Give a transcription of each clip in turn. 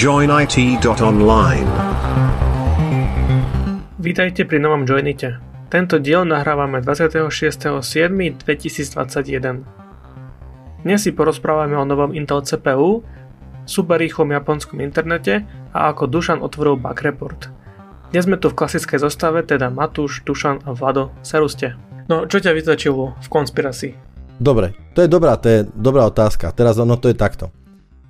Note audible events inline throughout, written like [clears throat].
joinit.online. Vítajte pri novom Joinite. Tento diel nahrávame 26.7.2021. Dnes si porozprávame o novom Intel CPU, super rýchlom japonskom internete a ako Dušan otvoril bug report. Dnes sme tu v klasickej zostave, teda Matúš, Dušan a Vlado. Seruste. No, čo ťa vytlačilo v konspiracii? Dobre, to je dobrá, to je dobrá otázka. Teraz ono to je takto.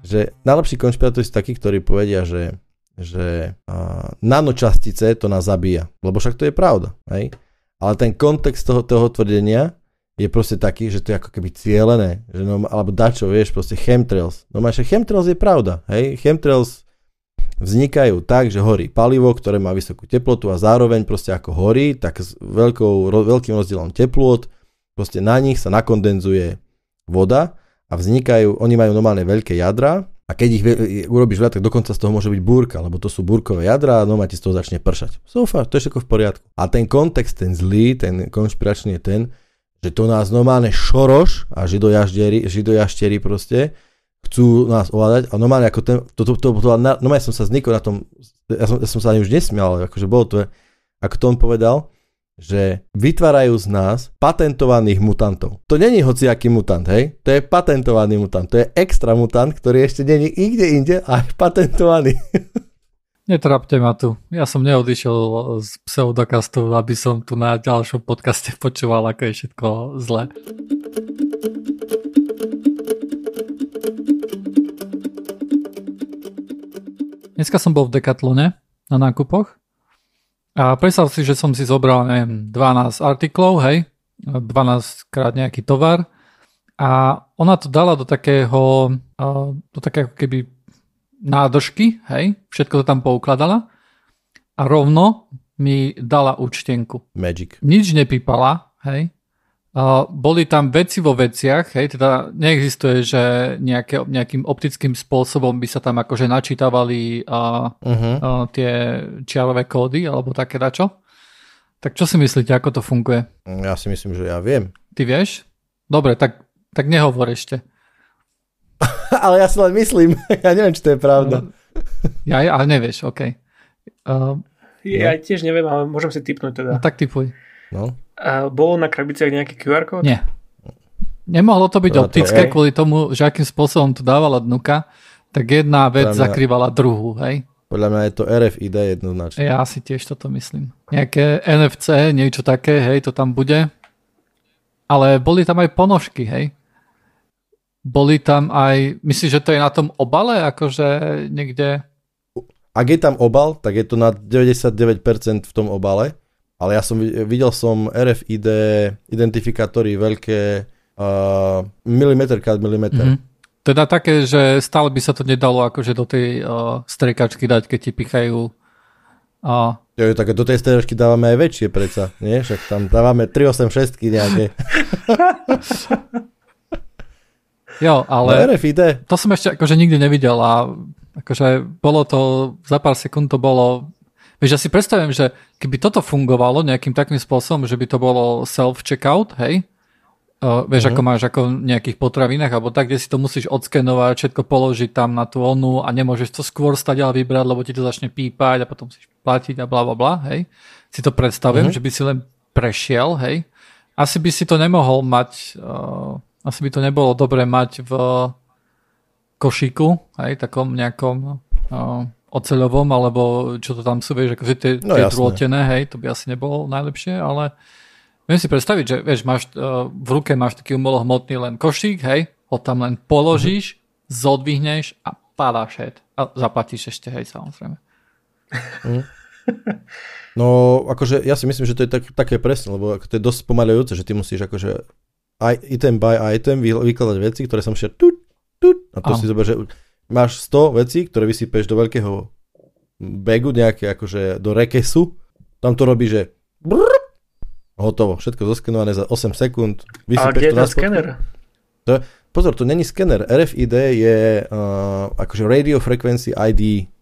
Že najlepší konšpirátori sú takí, ktorí povedia, že, že uh, nanočastice to nás zabíja. Lebo však to je pravda. Hej? Ale ten kontext toho, toho tvrdenia je proste taký, že to je ako keby cielené, že no, alebo dačo, vieš, proste chemtrails. No máš, chemtrails je pravda, hej, chemtrails vznikajú tak, že horí palivo, ktoré má vysokú teplotu a zároveň proste ako horí, tak s veľkou, veľkým rozdielom teplôt, proste na nich sa nakondenzuje voda a vznikajú, oni majú normálne veľké jadra a keď ich urobíš veľa, tak dokonca z toho môže byť búrka, lebo to sú búrkové jadra a normálne ti z toho začne pršať. So far, to je všetko v poriadku. A ten kontext, ten zlý, ten konšpiračný je ten, že to nás normálne šoroš a židojaštieri, židojaštieri proste chcú nás ovládať a normálne ako ten, to, to, to, to, normálne som sa znikol na tom, ja som, ja som sa ani už nesmial, akože bolo to, ako to on povedal, že vytvárajú z nás patentovaných mutantov. To není hociaký mutant, hej? To je patentovaný mutant. To je extra mutant, ktorý ešte není nikde inde a je patentovaný. [laughs] Netrapte ma tu. Ja som neodišiel z pseudokastu, aby som tu na ďalšom podcaste počúval, ako je všetko zle. Dneska som bol v Decathlone na nákupoch a predstav si, že som si zobral, neviem, 12 artiklov, hej, 12 krát nejaký tovar a ona to dala do takého, do takého keby nádržky, hej, všetko to tam poukladala a rovno mi dala účtenku. Magic. Nič nepípala, hej. Uh, boli tam veci vo veciach, hej, teda neexistuje, že nejaké, nejakým optickým spôsobom by sa tam akože načítavali uh, uh-huh. uh, tie čiarové kódy alebo také dačo. Tak čo si myslíte, ako to funguje? Ja si myslím, že ja viem. Ty vieš? Dobre, tak, tak nehovor ešte. [laughs] ale ja si len myslím. [laughs] ja neviem, či to je pravda. ja, ale nevieš, OK. Uh, ja no. tiež neviem, ale môžem si typnúť teda. No tak typuj. No. A bolo na krabiciach nejaký QR kód? Nie. Nemohlo to byť to optické to kvôli tomu, že akým spôsobom to dávala dnuka, tak jedna vec mňa, zakrývala druhú, hej? Podľa mňa je to RFID jednoznačne. Ja si tiež toto myslím. Nejaké NFC, niečo také, hej, to tam bude. Ale boli tam aj ponožky, hej? Boli tam aj, myslíš, že to je na tom obale, akože niekde? Ak je tam obal, tak je to na 99% v tom obale, ale ja som videl som RFID identifikátory veľké uh, milimeter krát milimeter. Mm-hmm. Teda také, že stále by sa to nedalo akože do tej uh, strekačky dať, keď ti pichajú uh, Jo, tak do tej strekačky dávame aj väčšie predsa, nie? Však tam dávame 386 nejaké. [laughs] Jo, ale no, RFID. to som ešte akože nikdy nevidel a akože bolo to, za pár sekúnd to bolo Vieš, ja si predstavím, že keby toto fungovalo nejakým takým spôsobom, že by to bolo self-checkout, hej, uh, vieš, uh-huh. ako máš ako v nejakých potravinách, alebo tak, kde si to musíš odskenovať, všetko položiť tam na tú onu a nemôžeš to skôr stať ale vybrať, lebo ti to začne pípať a potom musíš platiť a bla bla bla, hej. Si to predstavím, uh-huh. že by si len prešiel, hej. Asi by si to nemohol mať uh, asi by to nebolo dobre mať v košíku, aj takom nejakom uh, oceľovom, alebo čo to tam sú, vieš, akože tie, no, tie drôtené, hej, to by asi nebolo najlepšie, ale viem si predstaviť, že vieš, máš, uh, v ruke máš taký umolohmotný len košík, hej, ho tam len položíš, mm-hmm. zodvihneš a padáš head. A zaplatíš ešte, hej, samozrejme. Mm. No, akože ja si myslím, že to je tak, také presne, lebo to je dosť pomalejúce, že ty musíš akože item by item vykladať veci, ktoré som šiel tut, tut, a to oh. si zober, že máš 100 vecí, ktoré vysypeš do veľkého bagu, nejaké akože do rekesu, tam to robí, že brrr, hotovo, všetko zoskenované za 8 sekúnd. A kde je ten skener? To, pozor, to není skener. RFID je uh, akože Radio Frequency ID,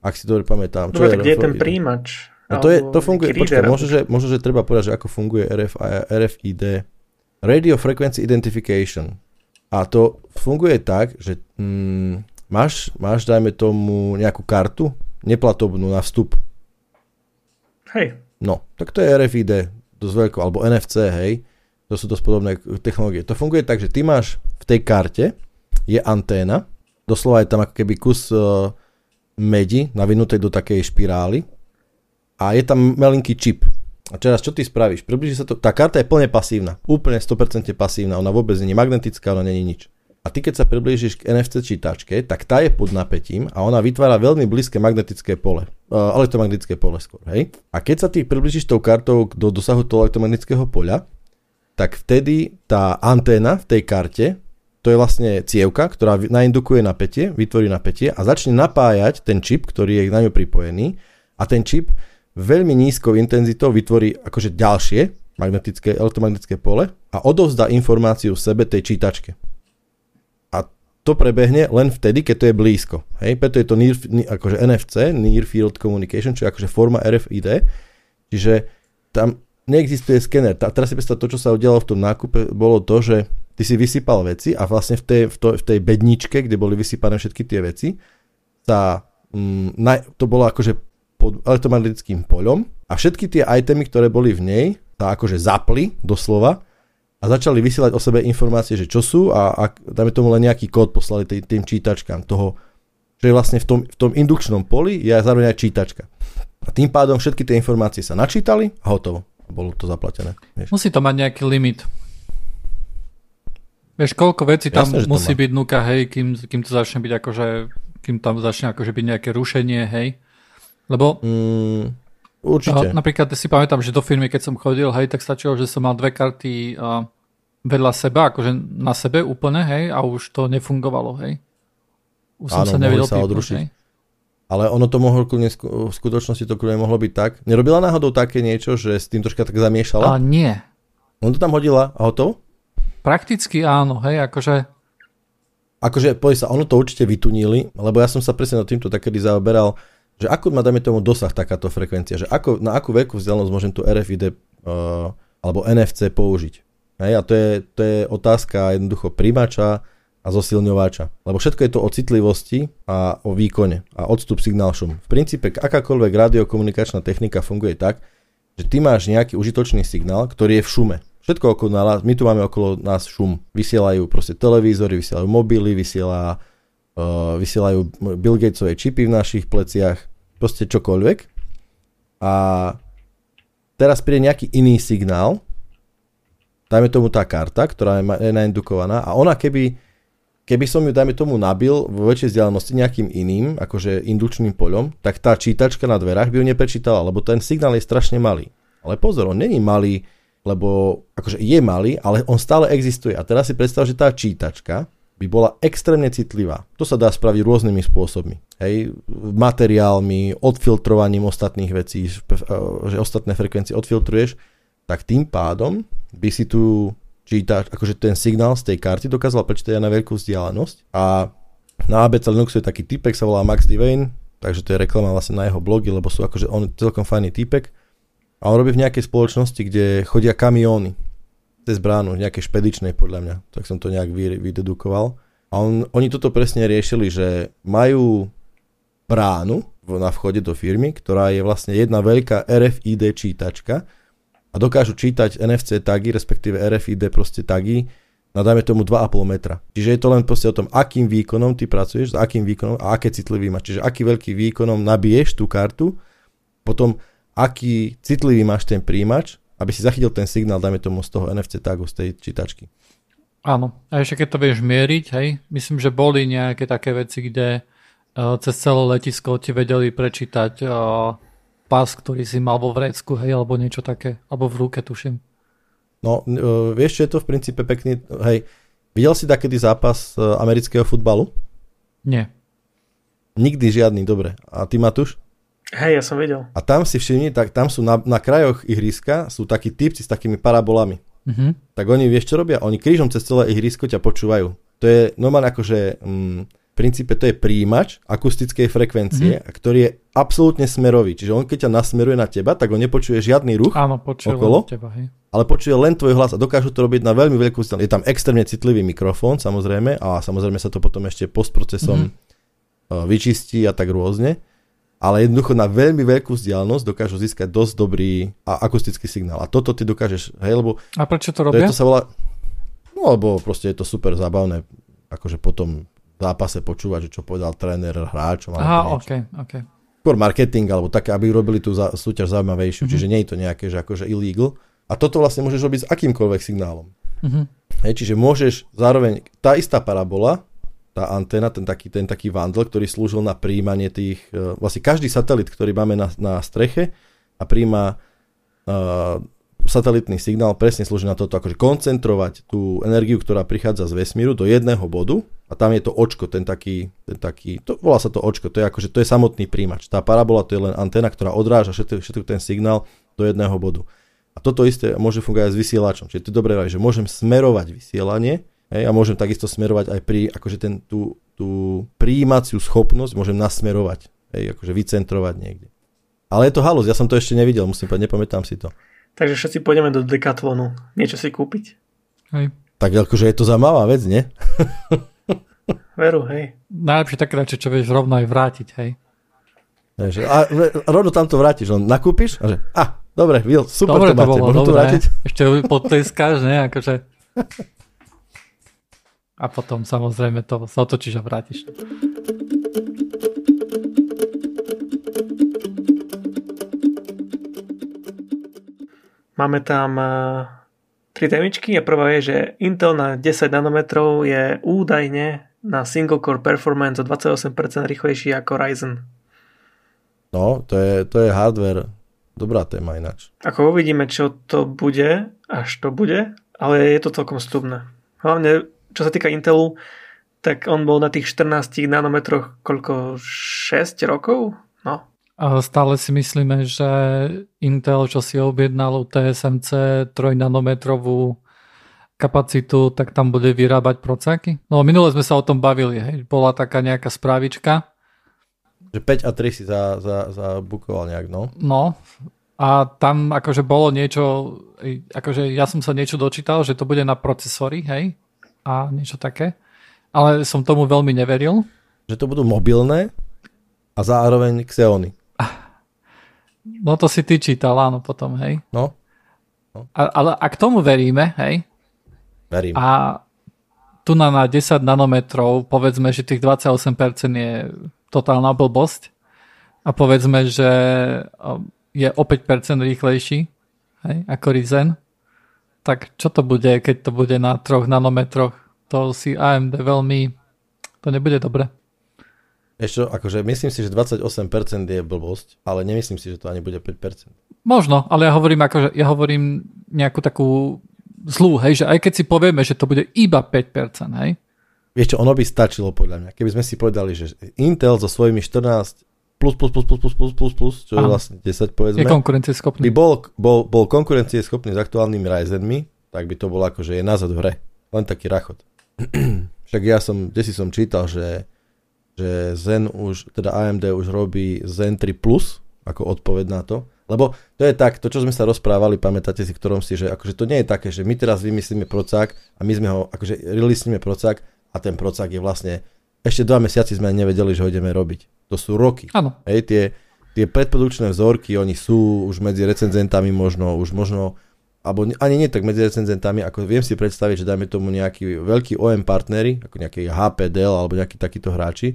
ak si dobre pamätám. Dobre, tak kde je ten príjimač? No to, je, to funguje, počkaj, možno že, možno, že treba povedať, že ako funguje RF, RFID. Radio Frequency Identification. A to funguje tak, že mm, máš, máš, dajme tomu, nejakú kartu, neplatobnú na vstup. Hej. No, tak to je RFID, dosť veľko, alebo NFC, hej. To sú dosť podobné technológie. To funguje tak, že ty máš v tej karte, je anténa, doslova je tam ako keby kus uh, medi navinutej do takej špirály a je tam malinký čip. A teraz čo ty spravíš? Približí sa to, tá karta je plne pasívna, úplne 100% pasívna, ona vôbec nie je magnetická, ona není nič. A ty keď sa priblížiš k NFC čítačke, tak tá je pod napätím a ona vytvára veľmi blízke magnetické pole. Uh, elektromagnetické pole skôr, hej? A keď sa ty priblížiš tou kartou do dosahu toho elektromagnetického poľa, tak vtedy tá anténa v tej karte, to je vlastne cievka, ktorá naindukuje napätie, vytvorí napätie a začne napájať ten čip, ktorý je na ňu pripojený a ten čip veľmi nízkou intenzitou vytvorí akože ďalšie magnetické, elektromagnetické pole a odovzdá informáciu sebe tej čítačke to prebehne len vtedy, keď to je blízko. Hej? Preto je to near, akože NFC, Near Field Communication, čo je akože forma RFID. Čiže tam neexistuje skener. A teraz si predstav, to, čo sa udialo v tom nákupe, bolo to, že ty si vysypal veci a vlastne v tej, v, to, v tej bedničke, kde boli vysypané všetky tie veci, sa, mm, na, to bolo akože pod elektromagnetickým poľom a všetky tie itemy, ktoré boli v nej, sa akože zapli doslova a začali vysielať o sebe informácie, že čo sú a, a dáme tomu len nejaký kód poslali tým, tým čítačkám toho, že vlastne v tom, v tom indukčnom poli je zároveň aj čítačka. A tým pádom všetky tie informácie sa načítali a hotovo. Bolo to zaplatené. Vieš. Musí to mať nejaký limit. Vieš, koľko vecí tam Jasne, musí byť nuka, hej, kým, kým to začne byť akože, kým tam začne akože byť nejaké rušenie, hej. Lebo mm, Určite. Napríklad si pamätám, že do firmy, keď som chodil, hej, tak stačilo, že som mal dve karty a vedľa seba, akože na sebe úplne, hej, a už to nefungovalo, hej. Už som Áno, sa nevedel sa odrušiť. Hej. Ale ono to mohlo, v skutočnosti to kľudne mohlo byť tak. Nerobila náhodou také niečo, že s tým troška tak zamiešala? A nie. On to tam hodila a hotovo? Prakticky áno, hej, akože... Akože, povedz sa, ono to určite vytunili, lebo ja som sa presne na týmto takedy zaoberal, že ako má, dajme tomu, dosah takáto frekvencia, že ako, na akú veľkú vzdialenosť môžem tu RFID uh, alebo NFC použiť. Hej, a to je, to je otázka jednoducho príjmača a zosilňováča. Lebo všetko je to o citlivosti a o výkone a odstup signál šum. V princípe akákoľvek radiokomunikačná technika funguje tak, že ty máš nejaký užitočný signál, ktorý je v šume. Všetko okolo nás, my tu máme okolo nás šum. Vysielajú proste televízory, vysielajú mobily, vysiela, uh, vysielajú Bill Gatesové čipy v našich pleciach, proste čokoľvek. A teraz príde nejaký iný signál, dajme tomu tá karta, ktorá je naindukovaná a ona keby, keby som ju, dajme tomu, nabil vo väčšej vzdialenosti nejakým iným, akože indukčným poľom, tak tá čítačka na dverách by ju neprečítala, lebo ten signál je strašne malý. Ale pozor, on není malý, lebo akože je malý, ale on stále existuje. A teraz si predstav, že tá čítačka by bola extrémne citlivá. To sa dá spraviť rôznymi spôsobmi. Hej, materiálmi, odfiltrovaním ostatných vecí, že ostatné frekvencie odfiltruješ, tak tým pádom by si tu čítač, akože ten signál z tej karty dokázal prečítať aj na veľkú vzdialenosť. A na ABC Linux je taký typek, sa volá Max Devane, takže to je reklama vlastne na jeho blogy, lebo sú akože on celkom fajný typek. A on robí v nejakej spoločnosti, kde chodia kamióny cez bránu, nejaké špedičnej podľa mňa, tak som to nejak vy, vydedukoval. A on, oni toto presne riešili, že majú bránu na vchode do firmy, ktorá je vlastne jedna veľká RFID čítačka a dokážu čítať NFC tagy, respektíve RFID proste tagy na dajme tomu 2,5 metra. Čiže je to len proste o tom, akým výkonom ty pracuješ, s akým výkonom a aké citlivý máš. Čiže aký veľký výkonom nabiješ tú kartu, potom aký citlivý máš ten príjimač aby si zachytil ten signál, dajme tomu z toho NFC tagu, z tej čítačky. Áno, a ešte keď to vieš mieriť, hej, myslím, že boli nejaké také veci, kde uh, cez celé letisko ti vedeli prečítať uh, pás, ktorý si mal vo vrecku, hej, alebo niečo také, alebo v ruke, tuším. No, uh, vieš, čo je to v princípe pekný, hej, videl si takedy zápas uh, amerického futbalu? Nie. Nikdy žiadny, dobre. A ty, Matúš? Hej, ja som vedel. A tam si všimni, tak tam sú na, na krajoch ihriska, sú takí typci s takými parabolami. Mm-hmm. Tak oni, vieš čo robia? Oni krížom cez celé ihrisko ťa počúvajú. To je normálne akože, mm, v princípe to je príjimač akustickej frekvencie, mm-hmm. ktorý je absolútne smerový. Čiže on keď ťa nasmeruje na teba, tak on nepočuje žiadny ruch Áno, počuje okolo, teba, hej. ale počuje len tvoj hlas a dokážu to robiť na veľmi veľkú stranu. Je tam extrémne citlivý mikrofón, samozrejme, a samozrejme sa to potom ešte postprocesom mm-hmm vyčistí a tak rôzne, ale jednoducho na veľmi veľkú vzdialenosť dokážu získať dosť dobrý akustický signál. A toto ty dokážeš, hej, lebo... A prečo to robia? To, to sa volá, no lebo proste je to super zábavné, akože potom v zápase počúvať, že čo povedal tréner hráčom. Aha, ok, ok. Skôr marketing, alebo také, aby robili tú za, súťaž zaujímavejšiu, mm-hmm. čiže nie je to nejaké, že akože illegal. A toto vlastne môžeš robiť s akýmkoľvek signálom. Mm-hmm. Hej, čiže môžeš zároveň, tá istá parabola, tá antena, ten taký, ten taký vandl, ktorý slúžil na príjmanie tých, uh, vlastne každý satelit, ktorý máme na, na streche a príjma uh, satelitný signál, presne slúži na toto, akože koncentrovať tú energiu, ktorá prichádza z vesmíru do jedného bodu a tam je to očko, ten taký, ten taký to, volá sa to očko, to je akože, to je samotný príjimač. Tá parabola to je len antena, ktorá odráža všetko, všetko ten signál do jedného bodu. A toto isté môže fungovať aj s vysielačom. Čiže to je dobré, že môžem smerovať vysielanie Hej, a môžem takisto smerovať aj pri, akože ten, tú, tú príjímaciu schopnosť môžem nasmerovať, hej, akože vycentrovať niekde. Ale je to halus, ja som to ešte nevidel, musím povedať, nepamätám si to. Takže všetci pôjdeme do Decathlonu, niečo si kúpiť. Hej. Tak akože je to zaujímavá vec, nie? [laughs] Veru, hej. Najlepšie také radšej, čo vieš rovno aj vrátiť, hej. A rovno tam to vrátiš, len nakúpiš a že, a, dobre, Will, super dobre to, máte, bolo, môžem to vrátiť? Ešte podtleskáš, ne, akože [laughs] a potom samozrejme to sa otočíš a vrátiš. Máme tam uh, tri témičky a prvá je, že Intel na 10 nanometrov je údajne na single core performance o 28% rýchlejší ako Ryzen. No, to je, to je hardware. Dobrá téma ináč. Ako uvidíme, čo to bude, až to bude, ale je to celkom stupné. Hlavne čo sa týka Intelu, tak on bol na tých 14 nanometroch koľko? 6 rokov? No. A stále si myslíme, že Intel, čo si objednal u TSMC 3 nanometrovú kapacitu, tak tam bude vyrábať procáky? No minule sme sa o tom bavili, hej. bola taká nejaká správička. Že 5 a 3 si za, za, za bukoval nejak, no. No, a tam akože bolo niečo, akože ja som sa niečo dočítal, že to bude na procesory, hej, a niečo také. Ale som tomu veľmi neveril. Že to budú mobilné a zároveň Xeony. [laughs] No to si ty čítal, áno, potom, hej. No. no. A, ale ak tomu veríme, hej. Verím. A tu na, na 10 nanometrov, povedzme, že tých 28% je totálna blbosť. A povedzme, že je o 5% rýchlejší, hej, ako Ryzen tak čo to bude, keď to bude na troch nanometroch? To si AMD veľmi... To nebude dobre. Ešte, akože myslím si, že 28% je blbosť, ale nemyslím si, že to ani bude 5%. Možno, ale ja hovorím, akože, ja hovorím nejakú takú zlú, hej, že aj keď si povieme, že to bude iba 5%, hej. Vieš čo, ono by stačilo podľa mňa, keby sme si povedali, že Intel so svojimi 14 plus, plus, plus, plus, plus, plus, plus, plus čo Aha. je vlastne 10 povedzme. Je konkurencieschopný. By bol, bol, bol konkurencieschopný s aktuálnymi Ryzenmi, tak by to bolo ako, že je nazad v hre. Len taký rachot. [clears throat] Však ja som, kde si som čítal, že, že Zen už, teda AMD už robí Zen 3 Plus, ako odpoveď na to. Lebo to je tak, to čo sme sa rozprávali, pamätáte si, v ktorom si, že akože to nie je také, že my teraz vymyslíme procák a my sme ho, akože releasíme procák a ten procák je vlastne, ešte dva mesiaci sme nevedeli, že ho ideme robiť to sú roky. Áno. Hej, tie, tie predprodukčné vzorky, oni sú už medzi recenzentami možno, už možno, alebo ani nie tak medzi recenzentami, ako viem si predstaviť, že dajme tomu nejaký veľký OM partnery, ako nejaký HP, Dell alebo nejakí takíto hráči,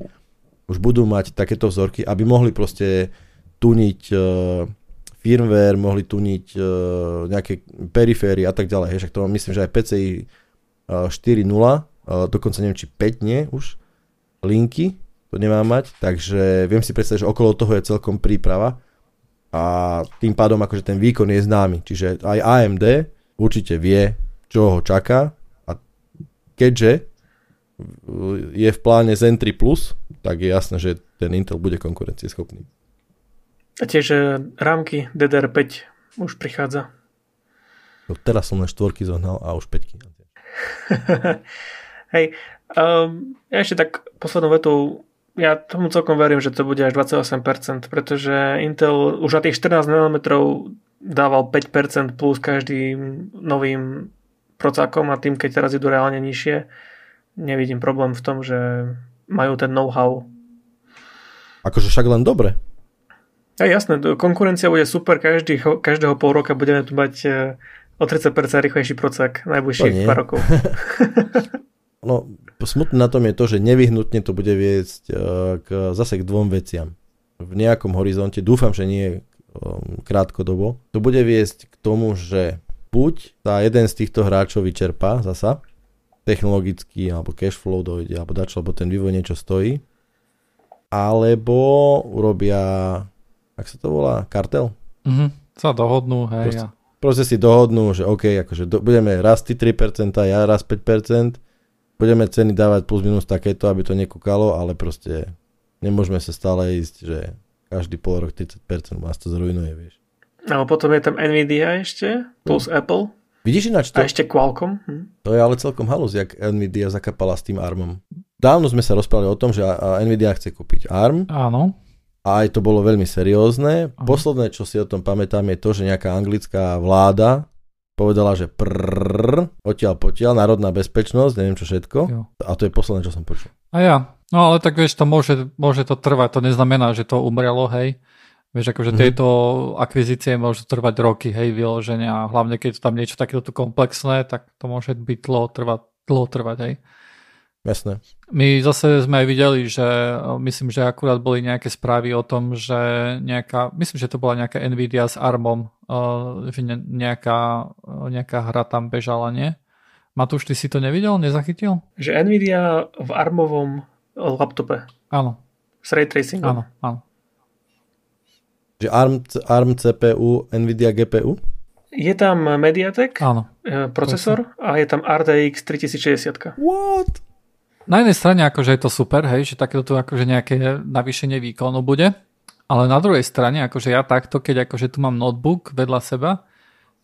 už budú mať takéto vzorky, aby mohli proste tuniť uh, firmware, mohli tuniť uh, nejaké periféry a tak ďalej. Hej, však to myslím, že aj PCI uh, 4.0, uh, dokonca neviem, či 5 nie už, linky, to nemá mať, takže viem si predstaviť, že okolo toho je celkom príprava a tým pádom akože ten výkon je známy, čiže aj AMD určite vie, čo ho čaká a keďže je v pláne Zen 3+, tak je jasné, že ten Intel bude konkurencieschopný. A tiež rámky DDR5 už prichádza. No, teraz som na štvorky zohnal a už 5. [laughs] Hej, um, ja ešte tak poslednou vetou ja tomu celkom verím, že to bude až 28%, pretože Intel už na tých 14 nanometrov dával 5% plus každým novým procákom a tým, keď teraz idú reálne nižšie, nevidím problém v tom, že majú ten know-how. Akože však len dobre. Ja, jasné, konkurencia bude super, každý, každého pol roka budeme tu mať o 30% rýchlejší procek najbližších pár rokov. [laughs] [laughs] no, smutné na tom je to, že nevyhnutne to bude viesť k, zase k dvom veciam. V nejakom horizonte, dúfam, že nie um, krátkodobo, to bude viesť k tomu, že buď sa jeden z týchto hráčov vyčerpá zasa, technologicky, alebo cash flow dojde, alebo dačo, alebo ten vývoj niečo stojí, alebo urobia, ak sa to volá, kartel? Mhm, sa dohodnú, hej. Proste, ja. proste si dohodnú, že OK, akože do, budeme raz 3%, ja raz 5%, budeme ceny dávať plus minus takéto, aby to nekúkalo, ale proste nemôžeme sa stále ísť, že každý pol rok 30% vás to zrujnuje, vieš. Ale potom je tam Nvidia ešte, plus hmm. Apple. Vidíš ináč to? A ešte Qualcomm. Hm. To je ale celkom halus, jak Nvidia zakapala s tým ARMom. Dávno sme sa rozprávali o tom, že Nvidia chce kúpiť ARM. Áno. A aj to bolo veľmi seriózne. Áno. Posledné, čo si o tom pamätám, je to, že nejaká anglická vláda povedala, že prrr, odtiaľ potiaľ, národná bezpečnosť, neviem čo všetko. Jo. A to je posledné, čo som počul. A ja. No ale tak vieš, to môže, môže to trvať, to neznamená, že to umrelo, hej. Vieš, akože mm-hmm. tieto akvizície môžu trvať roky, hej, vyloženia a hlavne keď je tam niečo takéto komplexné, tak to môže byť dlho trvať, dlho trvať, hej. Jasné. My zase sme aj videli, že myslím, že akurát boli nejaké správy o tom, že nejaká, myslím, že to bola nejaká Nvidia s ARMom, že nejaká, nejaká hra tam bežala, nie? Matúš, ty si to nevidel, nezachytil? Že Nvidia v ARMovom laptope. Áno. S ray tracingom. Áno, áno. Že ARM, ARM CPU, NVIDIA GPU? Je tam Mediatek, Áno. E, procesor presne. a je tam RTX 3060. What? Na jednej strane akože je to super, hej, že takéto tu akože nejaké navýšenie výkonu bude, ale na druhej strane, akože ja takto, keď akože tu mám notebook vedľa seba,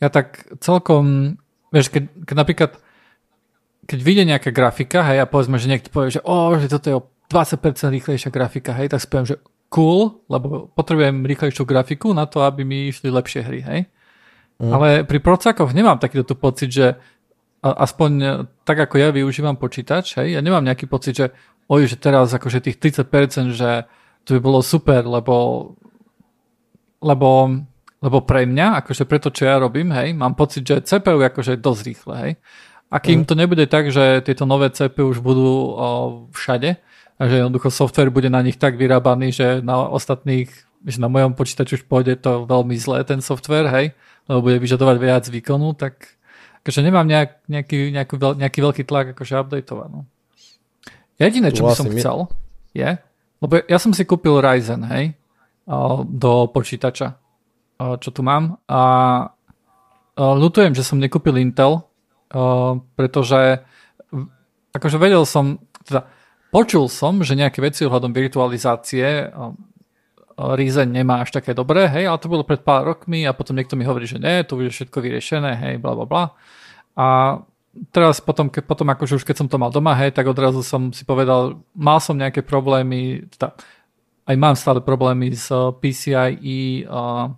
ja tak celkom, vieš, keď, keď napríklad keď vyjde nejaká grafika, hej, a povedzme, že niekto povie, že o, že toto je o 20% rýchlejšia grafika, hej, tak poviem, že cool, lebo potrebujem rýchlejšiu grafiku na to, aby mi išli lepšie hry, hej. Mm. Ale pri procákoch nemám takýto pocit, že aspoň e, tak ako ja využívam počítač, hej, ja nemám nejaký pocit, že oj, že teraz akože tých 30%, že to by bolo super, lebo lebo, lebo pre mňa, akože pre to, čo ja robím, hej, mám pocit, že CPU je akože dosť rýchle, hej. A kým mm. to nebude tak, že tieto nové CPU už budú o, všade, a že jednoducho software bude na nich tak vyrábaný, že na ostatných, že na mojom počítaču už pôjde to veľmi zlé ten software, hej, lebo bude vyžadovať viac výkonu, tak akože nemám nejak, nejaký, nejaký, nejaký veľký tlak akože updateovať. No. Jediné, čo by som chcel, je, lebo ja som si kúpil Ryzen, hej, do počítača, čo tu mám a ľutujem, že som nekúpil Intel, pretože akože vedel som, teda Počul som, že nejaké veci ohľadom virtualizácie Ryzen nemá až také dobré, hej, ale to bolo pred pár rokmi a potom niekto mi hovorí, že nie, to bude všetko vyriešené, hej, bla bla bla. A teraz potom, ke, potom akože už keď som to mal doma, hej, tak odrazu som si povedal, mal som nejaké problémy, teda, aj mám stále problémy s PCIe uh,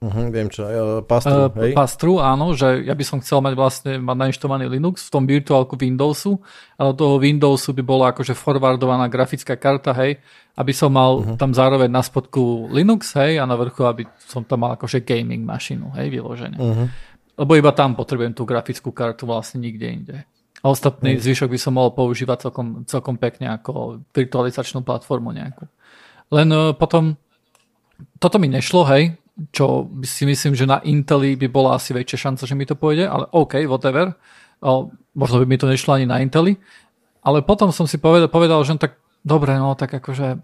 Uh-huh, viem čo, uh, pastru, uh, hej? Pastru, áno, že ja by som chcel mať vlastne mať nainštovaný Linux v tom virtuálku Windowsu, ale toho Windowsu by bola akože forwardovaná grafická karta, hej, aby som mal uh-huh. tam zároveň na spodku Linux, hej, a na vrchu, aby som tam mal akože gaming mašinu, hej, vyloženie. Uh-huh. Lebo iba tam potrebujem tú grafickú kartu vlastne nikde inde. A ostatný uh-huh. zvyšok by som mohol používať celkom, celkom pekne ako virtualizačnú platformu nejakú. Len uh, potom toto mi nešlo, hej, čo si myslím, že na Inteli by bola asi väčšia šanca, že mi to pôjde, ale OK, whatever. O, možno by mi to nešlo ani na Inteli. Ale potom som si povedal, povedal že no tak dobre, no tak akože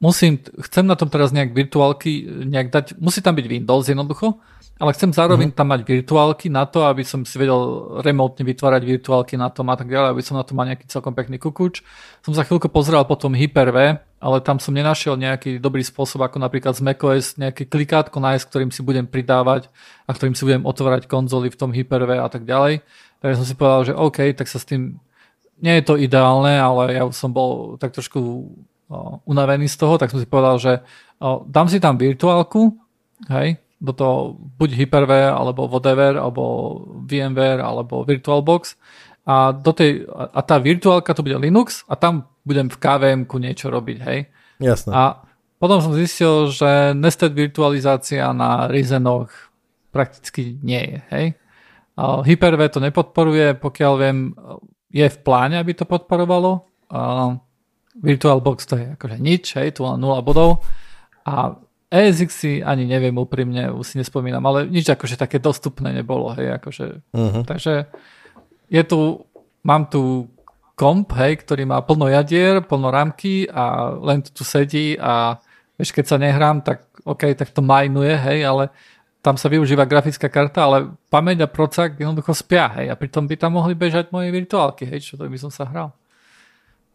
musím, chcem na tom teraz nejak virtuálky nejak dať, musí tam byť Windows jednoducho, ale chcem zároveň mm-hmm. tam mať virtuálky na to, aby som si vedel remotne vytvárať virtuálky na tom a tak ďalej, aby som na to mal nejaký celkom pekný kukuč. Som za chvíľku pozeral potom Hyper-V, ale tam som nenašiel nejaký dobrý spôsob, ako napríklad z macOS nejaké klikátko nájsť, ktorým si budem pridávať a ktorým si budem otvárať konzoly v tom Hyper-V a tak ďalej. Takže som si povedal, že OK, tak sa s tým, nie je to ideálne, ale ja som bol tak trošku unavený z toho, tak som si povedal, že dám si tam virtuálku, hej, do toho buď Hyper-V, alebo whatever, alebo VMware, alebo VirtualBox a, do tej, a tá virtuálka to bude Linux a tam budem v kvm niečo robiť, hej. Jasné. A potom som zistil, že nested virtualizácia na Ryzenoch prakticky nie je. Hej? Hyper-V to nepodporuje, pokiaľ viem, je v pláne, aby to podporovalo. VirtualBox to je akože nič, hej, tu len 0 bodov. A ESX si ani neviem úprimne, už si nespomínam, ale nič akože také dostupné nebolo, hej, akože. Uh-huh. Takže je tu, mám tu komp, hej, ktorý má plno jadier, plno rámky a len tu sedí a vieš, keď sa nehrám, tak OK, tak to majnuje, hej, ale tam sa využíva grafická karta, ale pamäť a procak jednoducho spia, hej, a pritom by tam mohli bežať moje virtuálky, hej, čo to by som sa hral.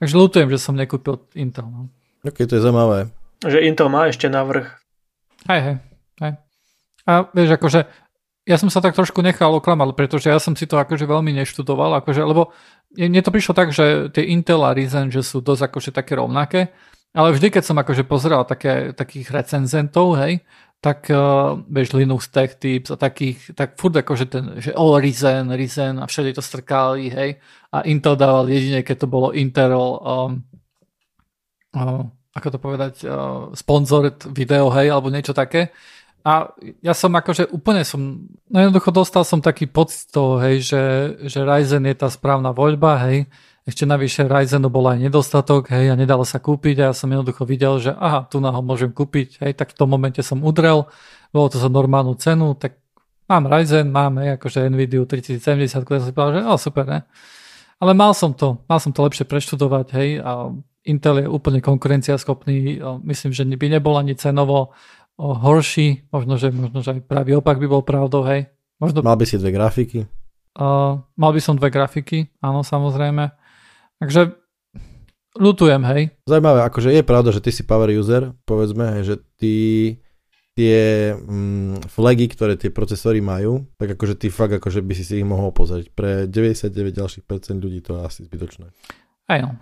Takže ľutujem, že som nekúpil Intel. No. Ok, to je zaujímavé. Že Intel má ešte navrh. Hej, hej, hej. A vieš, akože ja som sa tak trošku nechal oklamať, pretože ja som si to akože veľmi neštudoval, akože, lebo mne to prišlo tak, že tie Intel a Ryzen, že sú dosť akože také rovnaké, ale vždy, keď som akože pozeral také, takých recenzentov, hej, tak uh, vieš Linux Tech Tips a takých, tak furt akože ten, že o oh, Ryzen, Ryzen a všade to strkali, hej, a Intel dával jedine, keď to bolo Intel um, uh, ako to povedať, uh, sponzor video, hej, alebo niečo také. A ja som akože úplne som, no jednoducho dostal som taký pocit toho, hej, že, že Ryzen je tá správna voľba, hej, ešte navyše Ryzenu bol aj nedostatok, hej, a nedalo sa kúpiť a ja som jednoducho videl, že aha, tu na ho môžem kúpiť, hej, tak v tom momente som udrel, bolo to za normálnu cenu, tak mám Ryzen, mám, hej, akože Nvidia 3070, ktoré som si povedal, že oh, super, ne? Ale mal som to, mal som to lepšie preštudovať, hej, a Intel je úplne konkurenciaschopný, myslím, že by nebol ani cenovo horší, možno, že, možno, že aj pravý opak by bol pravdou, hej. Možno... Mal by si dve grafiky? Uh, mal by som dve grafiky, áno, samozrejme. Takže lutujem, hej. Zajímavé, akože je pravda, že ty si power user, povedzme, hej, že ty tie mm, flagy, ktoré tie procesory majú, tak akože ty fakt akože by si si ich mohol pozrieť. Pre 99 ďalších percent ľudí to je asi zbytočné. Aj no.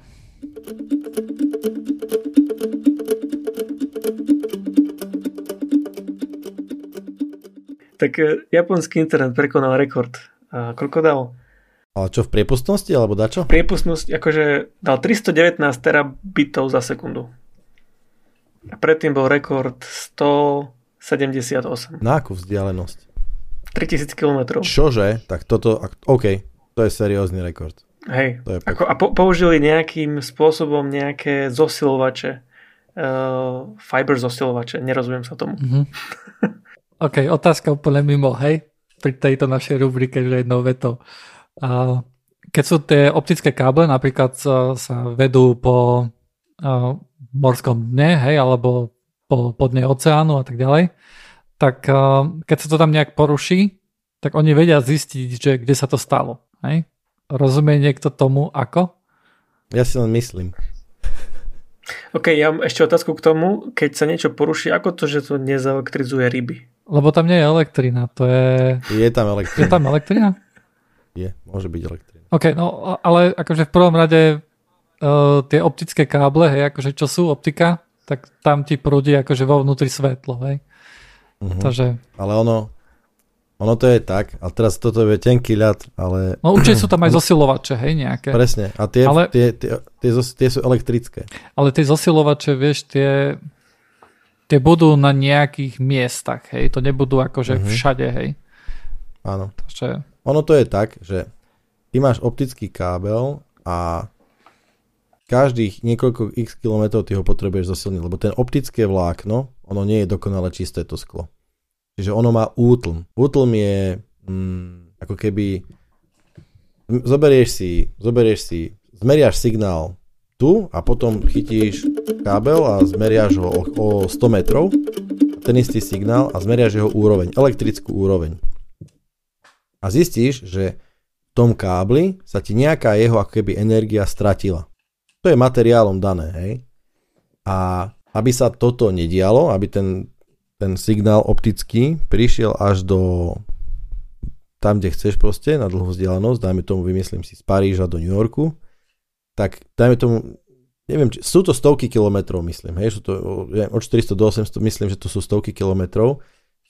Tak eh, japonský internet prekonal rekord. A koľko dal? Ale čo, v priepustnosti, alebo dačo? V priepustnosti, akože dal 319 terabitov za sekundu. A predtým bol rekord 178. Na akú vzdialenosť? 3000 km. Čože? Tak toto, OK, to je seriózny rekord. Hej, to je ako, a po, použili nejakým spôsobom nejaké zosilovače, uh, fiber zosilovače, nerozumiem sa tomu. Mm-hmm. [laughs] OK, otázka úplne mimo, hej, pri tejto našej rubrike, že jednou vetou. A keď sú tie optické káble napríklad sa, sa vedú po uh, morskom dne, hej, alebo po, po dne oceánu a tak ďalej, tak uh, keď sa to tam nejak poruší, tak oni vedia zistiť, že kde sa to stalo. Hej? Rozumie niekto tomu ako? Ja si len myslím. OK, ja mám ešte otázku k tomu, keď sa niečo poruší, ako to, že to nezelektrizuje ryby? Lebo tam nie je elektrina, to je... Je tam elektrina. Je tam elektrina? Je, môže byť elektrina. OK, no ale akože v prvom rade uh, tie optické káble, hej, akože čo sú optika, tak tam ti prúdi akože vo vnútri svetlo, hej. Uh-huh. Takže... Ale ono, ono to je tak, a teraz toto je tenký ľad, ale... No určite sú tam aj [clears throat] zosilovače, hej, nejaké. Presne, a tie, ale... tie, tie, tie, tie sú elektrické. Ale tie zosilovače, vieš, tie, tie budú na nejakých miestach, hej, to nebudú akože uh-huh. všade, hej. Áno. Takže ono to je tak, že ty máš optický kábel a každých niekoľko x kilometrov ty ho potrebuješ zosilniť, lebo ten optické vlákno, ono nie je dokonale čisté to sklo. Čiže ono má útlm. Útlm je mm, ako keby zoberieš si, zoberieš si, zmeriaš signál tu a potom chytíš kábel a zmeriaš ho o, o 100 metrov, ten istý signál a zmeriaš jeho úroveň, elektrickú úroveň a zistíš, že v tom kábli sa ti nejaká jeho ako keby energia stratila. To je materiálom dané, hej. A aby sa toto nedialo, aby ten, ten signál optický prišiel až do tam, kde chceš proste, na dlhú vzdialenosť, dajme tomu, vymyslím si, z Paríža do New Yorku, tak dajme tomu, neviem, či, sú to stovky kilometrov, myslím, hej, sú to od 400 do 800, myslím, že to sú stovky kilometrov,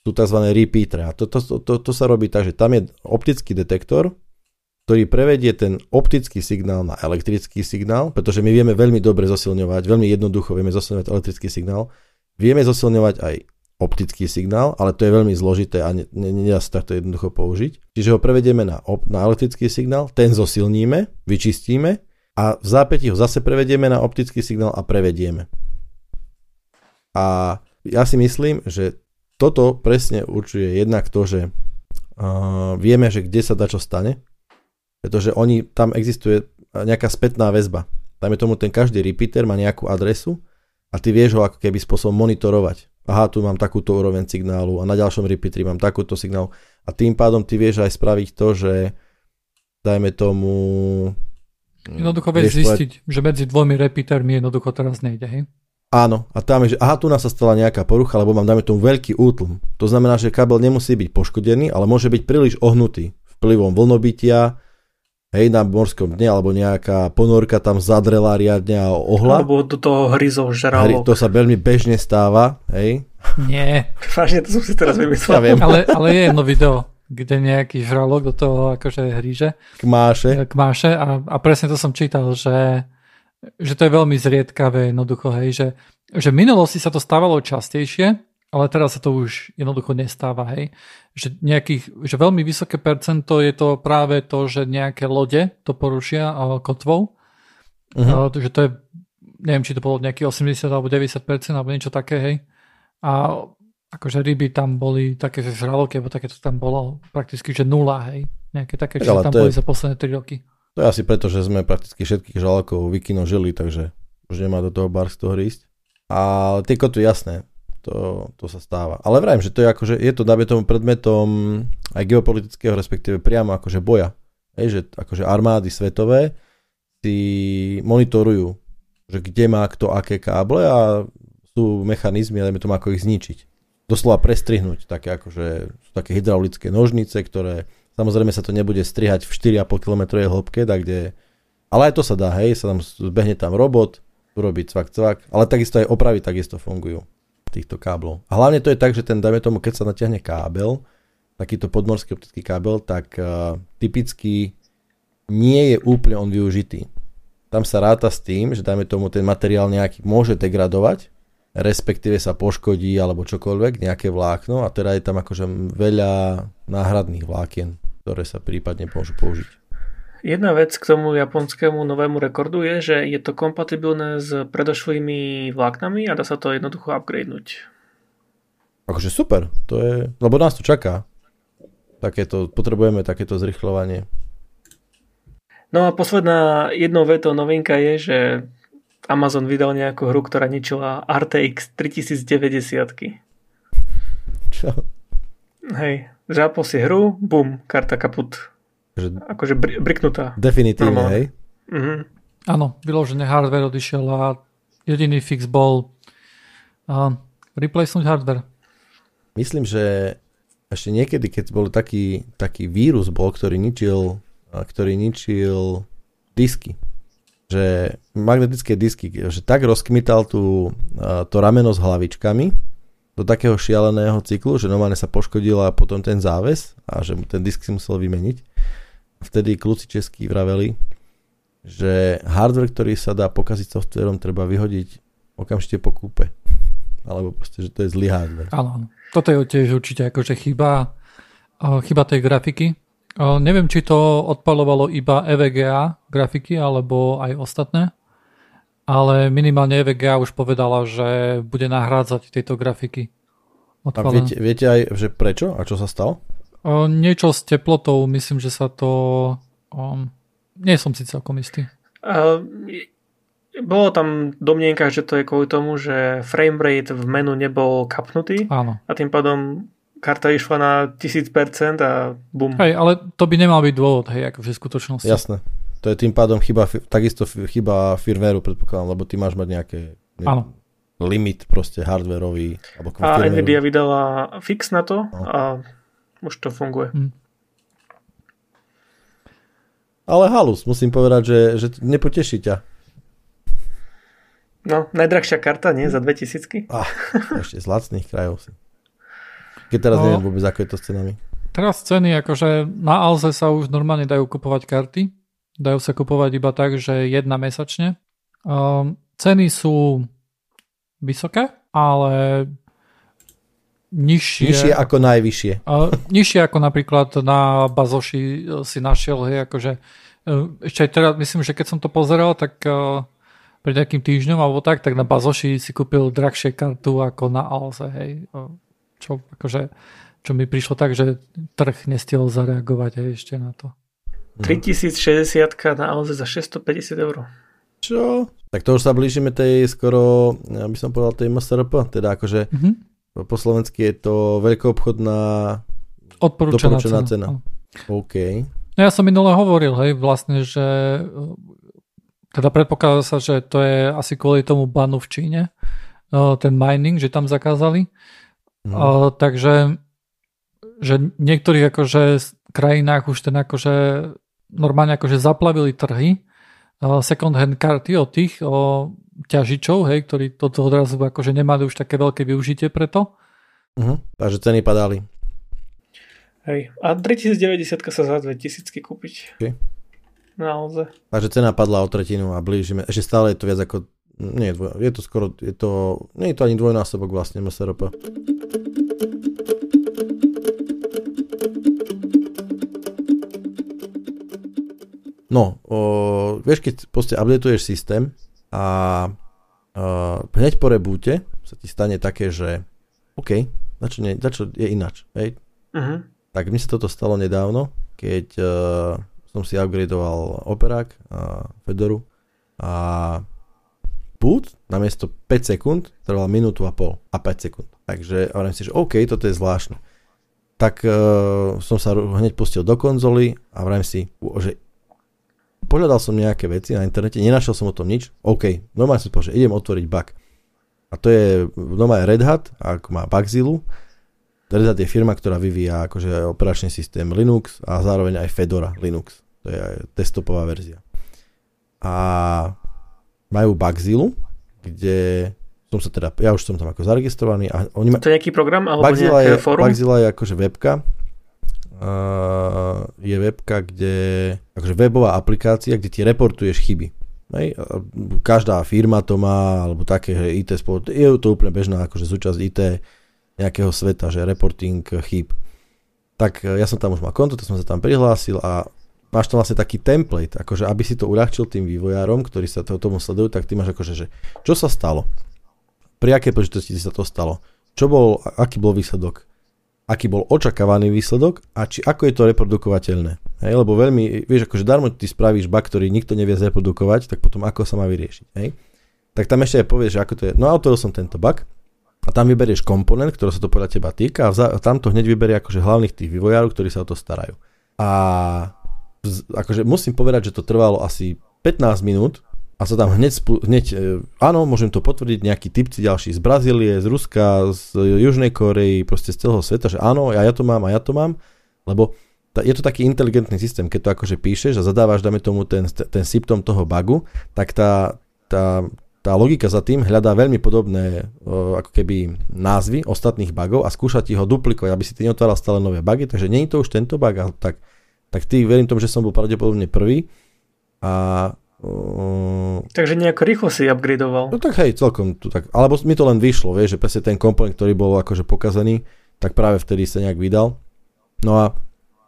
sú tzv. repeater. A to, to, to, to sa robí tak, že tam je optický detektor, ktorý prevedie ten optický signál na elektrický signál, pretože my vieme veľmi dobre zosilňovať, veľmi jednoducho vieme zosilňovať elektrický signál, vieme zosilňovať aj optický signál, ale to je veľmi zložité a nedá sa takto jednoducho použiť. Čiže ho prevedieme na, op- na elektrický signál, ten zosilníme, vyčistíme a v zápäti ho zase prevedieme na optický signál a prevedieme. A ja si myslím, že toto presne určuje jednak to, že uh, vieme, že kde sa dá čo stane, pretože oni, tam existuje nejaká spätná väzba. Dajme tomu, ten každý repeater má nejakú adresu a ty vieš ho ako keby spôsobom monitorovať. Aha, tu mám takúto úroveň signálu a na ďalšom repeateri mám takúto signálu a tým pádom ty vieš aj spraviť to, že dajme tomu... Jednoducho vieš zistiť, povedať, že medzi dvomi repeatermi jednoducho teraz nejde, hej? Áno, a tam je, že aha, tu nás sa stala nejaká porucha, lebo mám, dajme tomu, veľký útlm. To znamená, že kabel nemusí byť poškodený, ale môže byť príliš ohnutý vplyvom vlnobytia, hej, na morskom dne, alebo nejaká ponorka tam zadrela riadne a ohla. Alebo do toho hryzol žralok. Hry, to sa veľmi bežne stáva, hej. Nie. Vážne, to som si teraz vymyslel. Ja viem. Ale, ale je jedno video, kde nejaký žralok do toho akože hríže. Kmáše. Kmáše a, a presne to som čítal, že, že to je veľmi zriedkavé jednoducho, hej, že, že v minulosti sa to stávalo častejšie, ale teraz sa to už jednoducho nestáva, hej. Že, nejakých, že veľmi vysoké percento je to práve to, že nejaké lode to porušia kotvou. Uh-huh. že to je, neviem, či to bolo nejaký 80 alebo 90% alebo niečo také, hej. A akože ryby tam boli také, že žraloky, alebo také to tam bolo prakticky, že nula, hej. Nejaké také, čo tam boli je, za posledné 3 roky. To je asi preto, že sme prakticky všetkých žralokov vykinožili, takže už nemá do toho bar z toho ísť. Ale tie kotvy, jasné, to, to sa stáva. Ale vrajím, že to je akože, je to dáme tomu predmetom aj geopolitického, respektíve priamo akože boja. Hej, že akože armády svetové si monitorujú, že kde má kto aké káble a sú mechanizmy, ale tomu ako ich zničiť. Doslova prestrihnúť, také akože, sú také hydraulické nožnice, ktoré samozrejme sa to nebude strihať v 4,5 km hĺbke, tak kde, ale aj to sa dá, hej, sa tam zbehne tam robot, urobiť cvak, cvak, ale takisto aj opravy takisto fungujú týchto káblov. A hlavne to je tak, že ten, dajme tomu, keď sa natiahne kábel, takýto podmorský optický kábel, tak uh, typicky nie je úplne on využitý. Tam sa ráta s tým, že dajme tomu ten materiál nejaký môže degradovať, respektíve sa poškodí alebo čokoľvek, nejaké vlákno a teda je tam akože veľa náhradných vlákien, ktoré sa prípadne môžu použiť. Jedna vec k tomu japonskému novému rekordu je, že je to kompatibilné s predošlými vláknami a dá sa to jednoducho upgradenúť. Akože super, to je, lebo nás to čaká. Takéto, potrebujeme takéto zrychľovanie. No a posledná jednou vetou novinka je, že Amazon vydal nejakú hru, ktorá ničila RTX 3090. Čo? Hej, žápol si hru, bum, karta kaput. Že... Akože briknutá. Definitívne, hej? Mm-hmm. Áno, vyložené hardware odišiel a jediný fix bol uh, replacenúť hardware. Myslím, že ešte niekedy, keď bol taký, taký vírus bol, ktorý ničil, ktorý ničil disky, že magnetické disky, že tak rozkmital tú, to rameno s hlavičkami do takého šialeného cyklu, že normálne sa poškodila potom ten záves a že ten disk si musel vymeniť vtedy kľúci českí vraveli, že hardware, ktorý sa dá pokaziť softverom, treba vyhodiť okamžite po kúpe. [laughs] Alebo proste, že to je zlý hardware. Áno, toto je tiež určite akože chyba, chyba tej grafiky. Neviem, či to odpalovalo iba EVGA grafiky, alebo aj ostatné, ale minimálne EVGA už povedala, že bude nahrádzať tieto grafiky. Odpalené. A viete, viete aj, že prečo a čo sa stalo? O, niečo s teplotou, myslím, že sa to... O, nie som si celkom istý. Uh, bolo tam domnienka, že to je kvôli tomu, že framerate v menu nebol kapnutý Áno. a tým pádom karta išla na 1000% a bum. Hej, ale to by nemal byť dôvod, hej, ako v skutočnosti. Jasné. To je tým pádom chyba, takisto chyba firmwareu, predpokladám, lebo ty máš mať nejaké Áno. limit proste hardwareový. Alebo a Nvidia vydala fix na to no. a už to funguje. Hm. Ale halus, musím povedať, že, že nepoteší ťa. No, najdrahšia karta, nie? Za 2000 ah, Ešte z lacných krajov si. Keď teraz no. neviem vôbec, ako je to s cenami. teraz ceny, akože na Alze sa už normálne dajú kupovať karty. Dajú sa kupovať iba tak, že jedna mesačne. Um, ceny sú vysoké, ale nižšie. Nižšie ako najvyššie. Uh, nižšie ako napríklad na Bazoši si našiel, hej, akože uh, ešte aj teraz, myslím, že keď som to pozeral, tak uh, pred nejakým týždňom alebo tak, tak na Bazoši si kúpil drahšie kartu ako na Alze, hej. Čo akože čo mi prišlo tak, že trh nestiel zareagovať aj ešte na to. 3060 na Alze za 650 eur. Čo? Tak to už sa blížime tej skoro, aby som povedal, tej MSRP, teda akože mm-hmm. Po slovensky je to veľkoobchodná odporúčaná, odporúčaná cena. cena. OK. No ja som minule hovoril, hej, vlastne, že teda predpokladá sa, že to je asi kvôli tomu banu v Číne, ten mining, že tam zakázali. Uh, takže že v niektorých akože krajinách už ten akože normálne akože zaplavili trhy second hand karty od tých o ťažičov, hej, ktorí toto odrazu akože nemali už také veľké využitie preto. Uh-huh. Takže ceny padali. Hej. A 3090 sa za 2000 kúpiť. Okay. Naozaj. Takže cena padla o tretinu a blížime. Ešte stále je to viac ako... Nie, je to skoro... Je to, nie je to ani dvojnásobok vlastne MSRP. No, o, vieš, keď proste updateuješ systém a o, hneď po reboote sa ti stane také, že OK, začo, nie, začo je inač, hej? Uh-huh. Tak mi sa toto stalo nedávno, keď uh, som si upgradeoval Operák a Fedoru a boot namiesto 5 sekúnd trval minútu a pol a 5 sekúnd. Takže hovorím si, že OK, toto je zvláštne. Tak uh, som sa hneď pustil do konzoly a vrajím si, že pohľadal som nejaké veci na internete, nenašiel som o tom nič, OK, normálne som povedal, idem otvoriť bug. A to je normálne Red Hat, ak má Bugzilla. Red Hat je firma, ktorá vyvíja akože operačný systém Linux a zároveň aj Fedora Linux. To je aj desktopová verzia. A majú Bugzilla, kde som sa teda, ja už som tam ako zaregistrovaný. A oni ma... To je nejaký program alebo Bugzilla je, fórum? Bugzilla je akože webka, je webka, kde, akože webová aplikácia, kde ti reportuješ chyby. Hej? Každá firma to má, alebo také IT spolu, je to úplne bežná akože súčasť IT nejakého sveta, že reporting chýb. Tak e, ja som tam už mal konto, tak som sa tam prihlásil a máš tam vlastne taký template, akože aby si to uľahčil tým vývojárom, ktorí sa to, tomu sledujú, tak ty máš akože, že čo sa stalo? Pri akej príležitosti sa to stalo? Čo bol, aký bol výsledok? Aký bol očakávaný výsledok a či ako je to reprodukovateľné. Hej, lebo veľmi, vieš, akože darmo ty spravíš bug, ktorý nikto nevie zreprodukovať, tak potom ako sa má vyriešiť. Hej? Tak tam ešte aj povieš, že ako to je. No autoril som tento bug a tam vyberieš komponent, ktorý sa to podľa teba týka a, vza, a tam to hneď vyberie akože hlavných tých vývojárov, ktorí sa o to starajú. A akože musím povedať, že to trvalo asi 15 minút, a sa tam hneď, hneď e, áno, môžem to potvrdiť, nejakí typci ďalší z Brazílie, z Ruska, z Južnej Korei, proste z celého sveta, že áno, ja, ja to mám a ja to mám, lebo ta, je to taký inteligentný systém, keď to akože píšeš a zadávaš, dáme tomu ten, ten symptom toho bugu, tak tá, tá, tá logika za tým hľadá veľmi podobné o, ako keby názvy ostatných bugov a skúša ti ho duplikovať, aby si ty neotváral stále nové bugy, takže nie je to už tento bug, tak, tak ty verím tomu, že som bol pravdepodobne prvý a Uh, Takže nejako rýchlo si upgradeoval. No tak hej, celkom tu tak. Alebo mi to len vyšlo, vieš, že presne ten komponent, ktorý bol akože pokazaný, tak práve vtedy sa nejak vydal. No a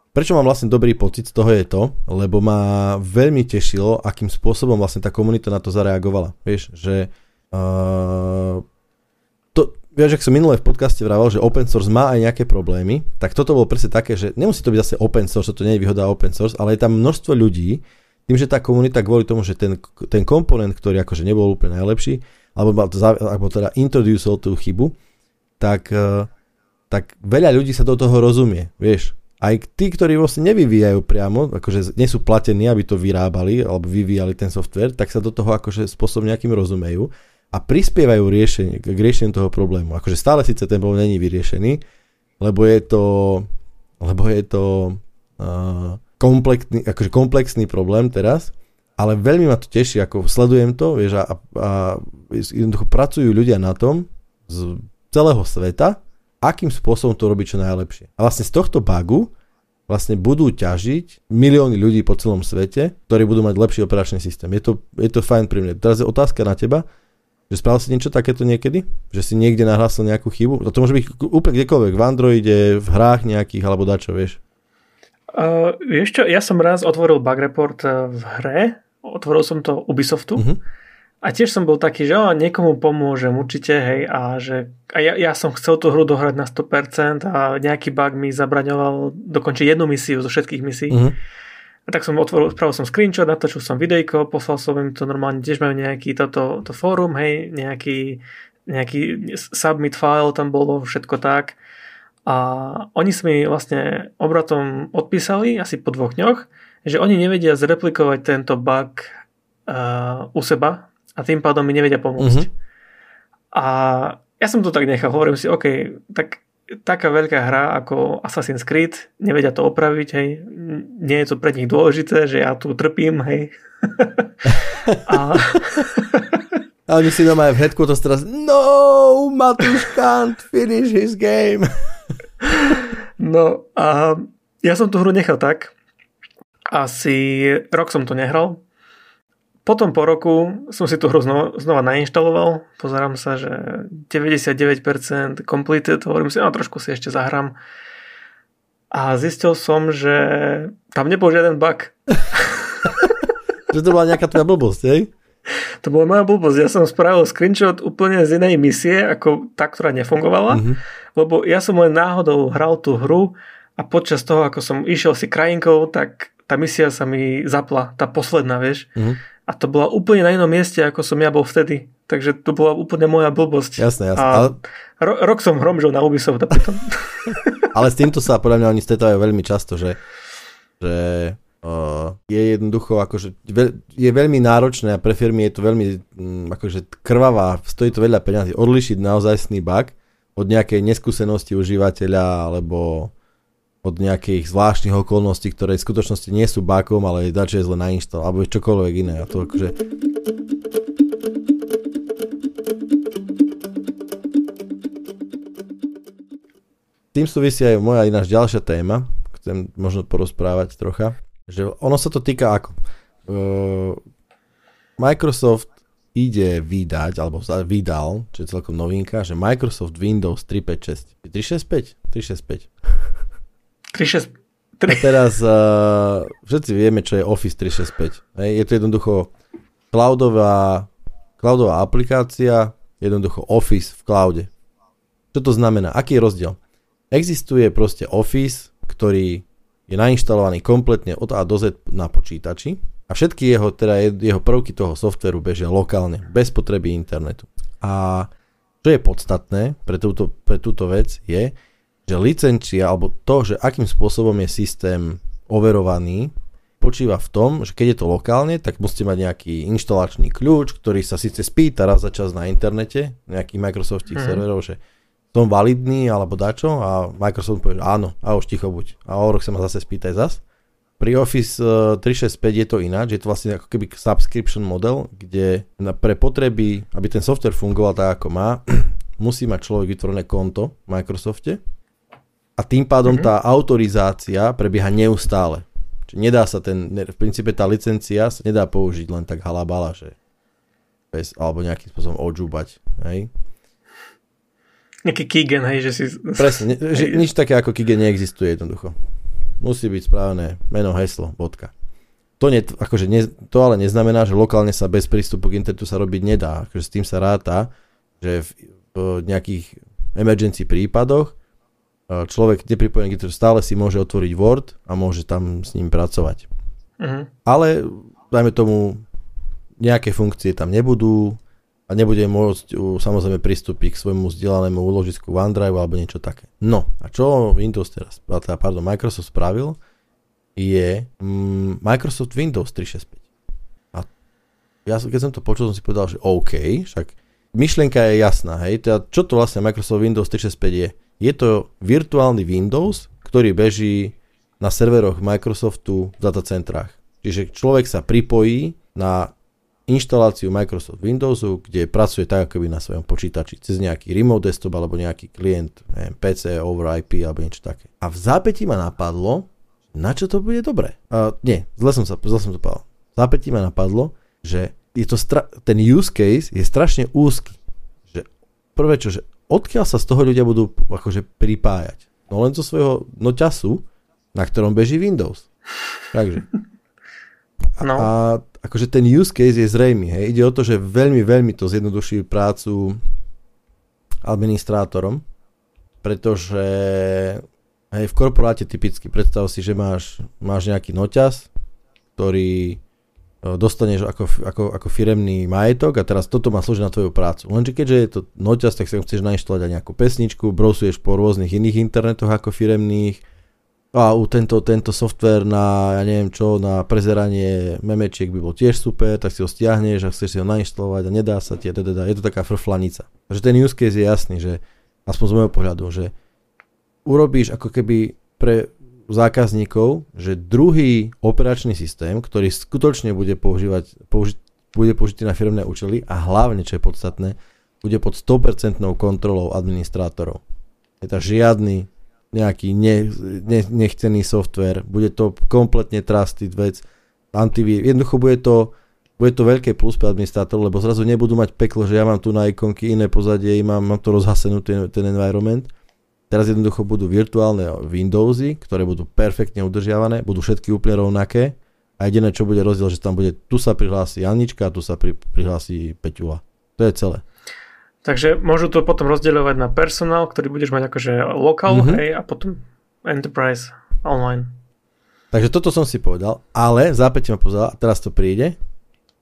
prečo mám vlastne dobrý pocit z toho je to, lebo ma veľmi tešilo, akým spôsobom vlastne tá komunita na to zareagovala. Vieš, že uh, to, vieš, ak som minulé v podcaste vravel, že open source má aj nejaké problémy, tak toto bolo presne také, že nemusí to byť zase open source, to nie je výhoda open source, ale je tam množstvo ľudí, tým, že tá komunita kvôli tomu, že ten, ten komponent, ktorý akože nebol úplne najlepší, alebo, alebo teda introducel tú chybu, tak, e, tak veľa ľudí sa do toho rozumie, vieš. Aj tí, ktorí vlastne nevyvíjajú priamo, akože nie sú platení, aby to vyrábali alebo vyvíjali ten software, tak sa do toho akože spôsob nejakým rozumejú a prispievajú riešenie, k riešeniu toho problému. Akože stále síce ten problém není vyriešený, lebo je to, lebo je to uh, komplexný, akože komplexný problém teraz, ale veľmi ma to teší, ako sledujem to, vieš, a, a jednoducho pracujú ľudia na tom z celého sveta a akým spôsobom to robiť čo najlepšie. A vlastne z tohto bugu vlastne budú ťažiť milióny ľudí po celom svete, ktorí budú mať lepší operačný systém. Je to, je to fajn pri mne. Teraz je otázka na teba, že spravil si niečo takéto niekedy? Že si niekde nahlásil nejakú chybu? To môže byť úplne kdekoľvek, v Androide, v hrách nejakých, alebo dačo, vieš? Uh, vieš čo, ja som raz otvoril bug report uh, v hre, otvoril som to Ubisoftu uh-huh. a tiež som bol taký, že oh, niekomu pomôžem určite, hej, a že a ja, ja som chcel tú hru dohrať na 100% a nejaký bug mi zabraňoval dokončiť jednu misiu zo všetkých misií. Uh-huh. A tak som otvoril, spravil som screenshot, natočil som videjko, poslal som im to normálne, tiež majú nejaký toto to fórum, hej, nejaký, nejaký submit file tam bolo, všetko tak. A oni si mi vlastne obratom odpísali asi po dvoch dňoch, že oni nevedia zreplikovať tento bug uh, u seba a tým pádom mi nevedia pomôcť. Mm-hmm. A ja som to tak nechal, hovorím si, OK, tak taká veľká hra ako Assassin's Creed, nevedia to opraviť, hej, nie je to pre nich dôležité, že ja tu trpím, hej. [laughs] a... a oni si doma aj v headquarters teraz No, Matúš can't finish his game. [laughs] No a ja som tú hru nechal tak. Asi rok som to nehral. Potom po roku som si tú hru znova, znova nainštaloval. Pozerám sa, že 99% completed. Hovorím si, no trošku si ešte zahrám. A zistil som, že tam nebol žiaden bug. [laughs] že to bola nejaká tvoja blbosť, hej? To bola moja blbosť. Ja som spravil screenshot úplne z inej misie, ako tá, ktorá nefungovala. Mm-hmm lebo ja som len náhodou hral tú hru a počas toho, ako som išiel si krajinkou, tak tá misia sa mi zapla, tá posledná, vieš. Mm-hmm. A to bola úplne na inom mieste, ako som ja bol vtedy. Takže to bola úplne moja blbosť. Jasné, jasné. A ale... ro- rok som hromžil na Ubisoft a potom. [laughs] ale s týmto sa podľa mňa oni stretávajú veľmi často, že, že je jednoducho akože je veľmi náročné a pre firmy je to veľmi um, akože krvavá, stojí to veľa peniazy odlišiť naozajstný bug od nejakej neskúsenosti užívateľa alebo od nejakých zvláštnych okolností, ktoré v skutočnosti nie sú bákom, ale dačo je zle nainštal, alebo čokoľvek iné. A to akože... Tým súvisí aj moja ináč ďalšia téma, chcem možno porozprávať trocha, že ono sa to týka ako. Uh, Microsoft ide vydať, alebo vydal, čo je celkom novinka, že Microsoft Windows 356. 365? 365. 365. A teraz uh, všetci vieme, čo je Office 365. Hej, je to jednoducho cloudová, cloudová aplikácia, jednoducho Office v cloude. Čo to znamená? Aký je rozdiel? Existuje proste Office, ktorý je nainštalovaný kompletne od A do Z na počítači a všetky jeho, teda jeho prvky toho softveru bežia lokálne, bez potreby internetu. A čo je podstatné pre túto, pre túto vec je, že licencia, alebo to, že akým spôsobom je systém overovaný, počíva v tom, že keď je to lokálne, tak musíte mať nejaký inštalačný kľúč, ktorý sa síce spýta raz za čas na internete, nejakých Microsoftích mm. serverov, že som validný alebo dačo a Microsoft povie, že áno, a už ticho buď. A o rok sa ma zase spýtaj zas. Pri Office 365 eh, je to ináč, je to vlastne ako keby subscription model, kde pre potreby, aby ten software fungoval tak, ako má, [clears throat] musí mať človek vytvorené konto v Microsofte a tým pádom mm-hmm. tá autorizácia prebieha neustále. Čiže nedá sa ten, v princípe tá licencia sa nedá použiť len tak halabala, že bez, alebo nejakým spôsobom odžúbať, hej. Nejaký keygen, hej, že si... Presne, ne, že nič také ako keygen neexistuje jednoducho musí byť správne meno, heslo, bodka. To, ne, akože ne, to ale neznamená, že lokálne sa bez prístupu k internetu sa robiť nedá. Akože s tým sa ráta, že v, v nejakých emergency prípadoch e, človek nepripojený k internetu stále si môže otvoriť Word a môže tam s ním pracovať. Uh-huh. Ale dajme tomu, nejaké funkcie tam nebudú, a nebude môcť samozrejme pristúpiť k svojmu vzdelanému úložisku OneDrive alebo niečo také. No a čo Windows teraz, teda, pardon, Microsoft spravil, je mm, Microsoft Windows 365. A ja keď som to počul, som si povedal, že OK, však myšlienka je jasná, hej, teda čo to vlastne Microsoft Windows 365 je? Je to virtuálny Windows, ktorý beží na serveroch Microsoftu v datacentrách. Čiže človek sa pripojí na inštaláciu Microsoft Windowsu, kde pracuje tak, ako by na svojom počítači, cez nejaký remote desktop alebo nejaký klient, neviem, PC over IP alebo niečo také. A v zápätí ma napadlo, na čo to bude dobré. Uh, nie, zle som sa, zle som to povedal. V zápätí ma napadlo, že je to stra- ten use case je strašne úzky. Že prvé čo, že odkiaľ sa z toho ľudia budú akože pripájať? No len zo svojho noťasu, na ktorom beží Windows. Takže. No. A akože ten use case je zrejmy. Hej. Ide o to, že veľmi, veľmi to zjednoduší prácu administrátorom, pretože hej, v korporáte typicky predstav si, že máš, máš nejaký noťaz, ktorý e, dostaneš ako, ako, ako firemný majetok a teraz toto má slúžiť na tvoju prácu. Lenže keďže je to noťaz, tak si chceš nainštalovať aj nejakú pesničku, browsuješ po rôznych iných internetoch ako firemných, a u tento, tento software na, ja neviem čo, na prezeranie memečiek by bol tiež super, tak si ho stiahneš a chceš si ho nainštalovať a nedá sa ti, teda, je to taká frflanica. Takže ten use case je jasný, že aspoň z môjho pohľadu, že urobíš ako keby pre zákazníkov, že druhý operačný systém, ktorý skutočne bude používať, použi- bude použitý na firmné účely a hlavne, čo je podstatné, bude pod 100% kontrolou administrátorov. Je to žiadny nejaký ne, ne, nechcený software, bude to kompletne trusted vec, antivír, jednoducho bude to, bude to veľké plus pre administrátorov, lebo zrazu nebudú mať peklo, že ja mám tu na ikonky iné pozadie, mám, mám to rozhasenú ten, ten environment. Teraz jednoducho budú virtuálne Windowsy, ktoré budú perfektne udržiavané, budú všetky úplne rovnaké a jediné, čo bude rozdiel, že tam bude, tu sa prihlási Janička tu sa pri, prihlási Peťula. To je celé. Takže môžu to potom rozdeľovať na personál, ktorý budeš mať akože lokal, mm-hmm. hej, a potom enterprise online. Takže toto som si povedal, ale zápäť ma pozrel, a teraz to príde.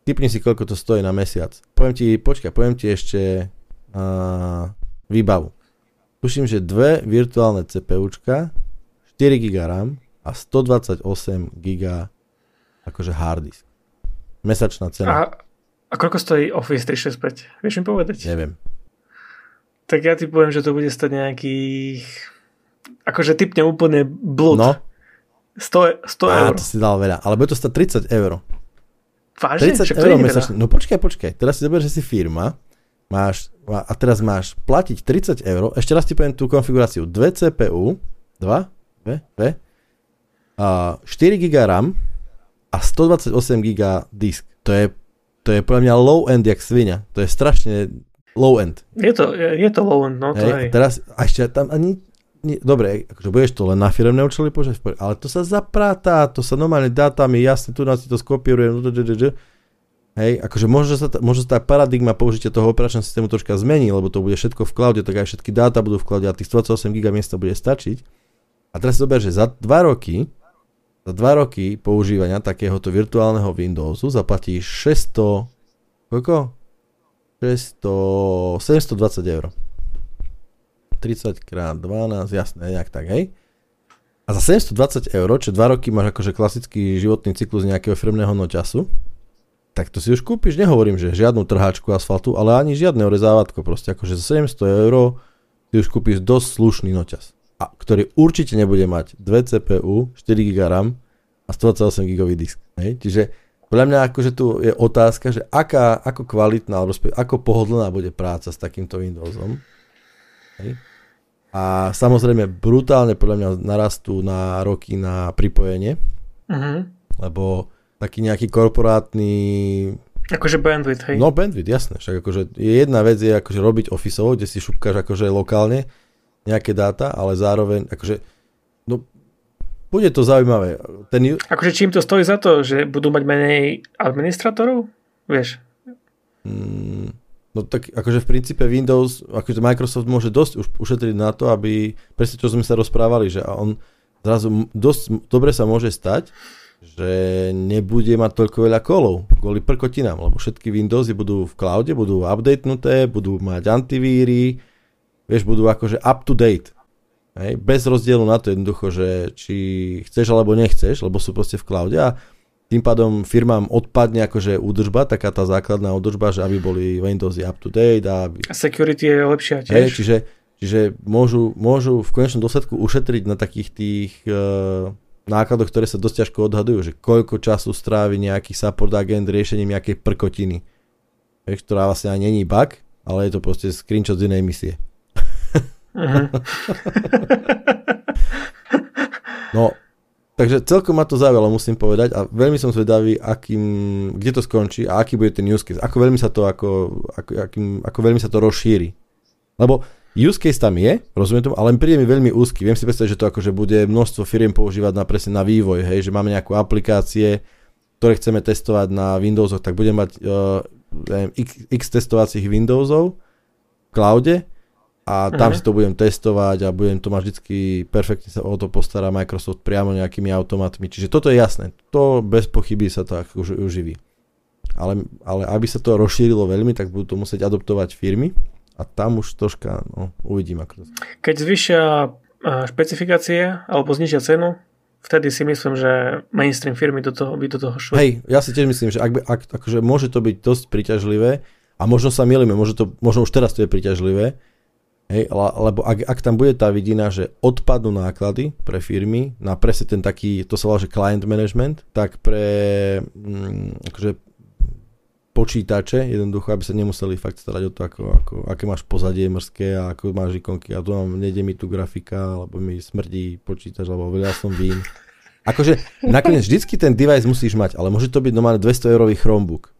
Typni si, koľko to stojí na mesiac. Poviem ti, počkaj, poviem ti ešte uh, výbavu. Tuším, že dve virtuálne CPUčka, 4 GB RAM a 128 GB akože hard disk. Mesačná cena. A, a koľko stojí Office 365? Vieš mi povedať? Neviem. Tak ja ti poviem, že to bude stať nejakých... Akože typne úplne blúd. No. 100, 100 eur. to si dal veľa. Ale bude to stať 30 eur. Vážne? 30 eur mesačne. No počkaj, počkaj. Teraz si zober, že si firma máš, a teraz máš platiť 30 eur. Ešte raz ti poviem tú konfiguráciu. 2 CPU, 2, 2, 2, a 4 GB RAM a 128 GB disk. To je, to je podľa mňa low end jak svinia. To je strašne low end. Je to, je, je to low end, no to hej. Teraz, a ešte tam ani, nie, dobre, akože budeš to len na firmné účely používať, ale to sa zapráta, to sa normálne dátami, jasne, tu nás si to skopírujem, hej, akože možno sa, možno sa tá paradigma použitia toho operačného systému troška zmení, lebo to bude všetko v cloude, tak aj všetky dáta budú v cloude a tých 28 GB miesta bude stačiť. A teraz si zober, že za 2 roky, za 2 roky používania takéhoto virtuálneho Windowsu zaplatíš 600, koľko? 600, 720 eur. 30 krát 12, jasné, nejak tak, hej? A za 720 eur, čo 2 roky máš akože klasický životný cyklus nejakého firmného noťasu, tak to si už kúpiš, nehovorím, že žiadnu trháčku asfaltu, ale ani žiadne orezávátko, proste akože za 700 eur si už kúpiš dosť slušný noťaz, a, ktorý určite nebude mať 2 CPU, 4 GB RAM a 128 GB disk. Hej? Čiže podľa mňa akože tu je otázka, že aká, ako kvalitná, alebo ako pohodlná bude práca s takýmto Windowsom. Hej. A samozrejme brutálne podľa mňa narastú na roky na pripojenie, uh-huh. lebo taký nejaký korporátny Akože bandwidth, hej? No bandwidth, jasné. Však akože jedna vec je akože robiť officeovo, kde si šupkáš akože lokálne nejaké dáta, ale zároveň akože bude to zaujímavé. Ten... Akože čím to stojí za to, že budú mať menej administratorov? Vieš? Mm, no tak akože v princípe Windows, akože Microsoft môže dosť už ušetriť na to, aby, presne čo sme sa rozprávali, že on zrazu dosť dobre sa môže stať, že nebude mať toľko veľa kolov kvôli prkotinám, lebo všetky Windowsy budú v cloude, budú updatenuté, budú mať antivíry, vieš, budú akože up to date. Hej, bez rozdielu na to jednoducho, že či chceš alebo nechceš, lebo sú proste v cloude a tým pádom firmám odpadne akože údržba, taká tá základná údržba, že aby boli Windowsy up to date a aby... A security je lepšia tiež. Hej, čiže, čiže môžu, môžu v konečnom dôsledku ušetriť na takých tých uh, nákladoch, ktoré sa dosť ťažko odhadujú, že koľko času strávi nejaký support agent riešením nejakej prkotiny, vieš, ktorá vlastne ani není bug, ale je to proste screenshot z inej misie. Uh-huh. no, takže celkom ma to zaujalo, musím povedať, a veľmi som zvedavý, akým, kde to skončí a aký bude ten use case. Ako veľmi sa to, ako, ako, akým, ako veľmi sa to rozšíri. Lebo use case tam je, rozumiem tomu, ale príde mi veľmi úzky. Viem si predstaviť, že to akože bude množstvo firiem používať na presne na vývoj, hej, že máme nejakú aplikácie, ktoré chceme testovať na Windowsoch, tak budem mať uh, x, x testovacích Windowsov v cloude a tam uh-huh. si to budem testovať a budem to mať vždy perfektne sa o to postará Microsoft priamo nejakými automatmi. Čiže toto je jasné. To bez pochyby sa to už uživí. Ale, ale aby sa to rozšírilo veľmi, tak budú to musieť adoptovať firmy a tam už troška, no, uvidím ako to. Keď zvyšia špecifikácie alebo znižia cenu, vtedy si myslím, že mainstream firmy do toho, by do toho šli. Hej, ja si tiež myslím, že ak, ak, akože môže to byť dosť príťažlivé a možno sa milíme, možno, to, možno už teraz to je príťažlivé, Hej, lebo ak, ak tam bude tá vidina, že odpadnú náklady pre firmy na presne ten taký, to sa volá, že client management, tak pre mm, akože počítače, jednoducho, aby sa nemuseli fakt starať o to, ako, ako, aké máš pozadie mrzké a ako máš ikonky a tu mám, nejde mi tu grafika, alebo mi smrdí počítač, alebo veľa som vín. [laughs] Akože nakoniec vždycky ten device musíš mať, ale môže to byť normálne 200 eurový Chromebook.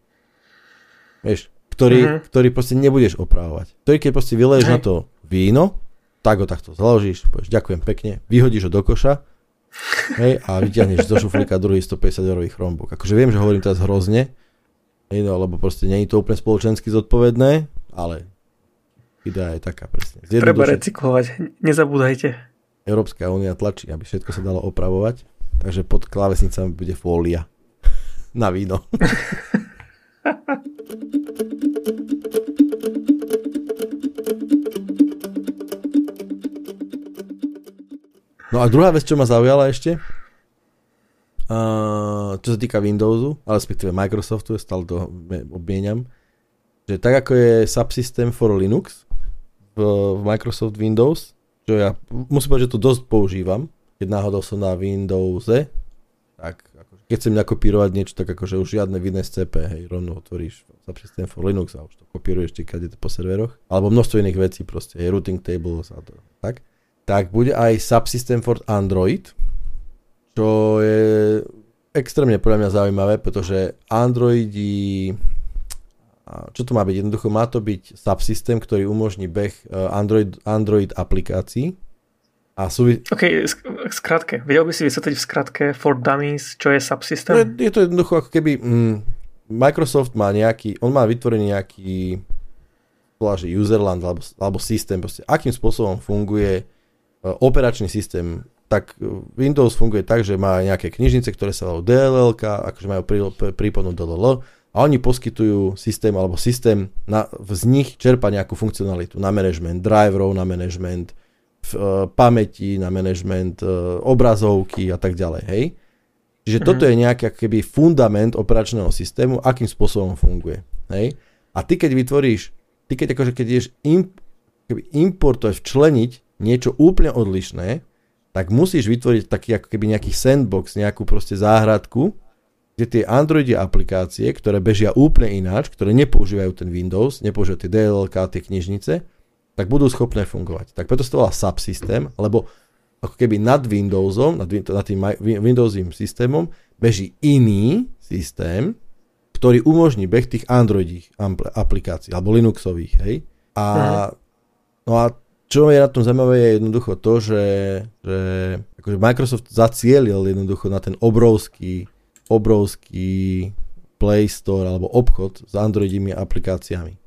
Vieš, ktorý, uh-huh. ktorý proste nebudeš opravovať. Ktorý keď proste vyleješ na to víno, tak ho takto založíš, povieš ďakujem pekne, vyhodíš ho do koša hej, a vyťahneš zo šuflíka druhý 150 eurový Chromebook. Akože viem, že hovorím teraz hrozne, hej, no, lebo proste nie je to úplne spoločensky zodpovedné, ale idea je taká presne. Treba recyklovať, nezabúdajte. Európska únia tlačí, aby všetko sa dalo opravovať, takže pod klávesnicami bude fólia [laughs] na víno. [laughs] [laughs] No a druhá vec, čo ma zaujala ešte, uh, čo sa týka Windowsu, ale respektíve Microsoftu, stále to obmieniam, že tak ako je subsystem for Linux v, v Microsoft Windows, čo ja musím povedať, že to dosť používam, keď náhodou som na Windowse, tak keď chcem nakopírovať niečo, tak akože už žiadne vinné CP, hej, rovno otvoríš subsystem for Linux a už to kopíruješ kade po serveroch, alebo množstvo iných vecí proste, hej, routing tables a to, tak tak bude aj subsystem for Android, čo je extrémne podľa mňa zaujímavé, pretože Androidi čo to má byť? Jednoducho má to byť subsystem, ktorý umožní beh e, Android, Android aplikácií. A sú... OK, skratke. Vedel by si vysvetliť v skratke for dummies, čo je subsystem? Je, je to jednoducho ako keby mm, Microsoft má nejaký, on má vytvorený nejaký že userland alebo, alebo systém, proste, akým spôsobom funguje E, operačný systém, tak Windows funguje tak, že má nejaké knižnice, ktoré sa volajú DLL, akože majú prípadnú DLL a oni poskytujú systém alebo systém na, z nich čerpa nejakú funkcionalitu na management driverov, na management pamäti, na management uh, obrazovky a tak ďalej, hej. Čiže mm-hmm. toto je nejaký keby fundament operačného systému, akým spôsobom funguje, hej. A ty keď vytvoríš, ty keď akože keď ideš imp, keby importovať, včleniť niečo úplne odlišné, tak musíš vytvoriť taký ako keby nejaký sandbox, nejakú proste záhradku, kde tie Androidi aplikácie, ktoré bežia úplne ináč, ktoré nepoužívajú ten Windows, nepoužívajú tie DLLK, tie knižnice, tak budú schopné fungovať. Tak preto sa to volá subsystem, lebo ako keby nad Windowsom, nad, nad tým Windowsovým systémom beží iný systém, ktorý umožní beh tých Androidích aplikácií, alebo Linuxových, hej. A, mhm. no a čo je na tom zaujímavé je jednoducho to, že, že akože Microsoft zacielil jednoducho na ten obrovský, obrovský Play Store alebo obchod s Androidými aplikáciami.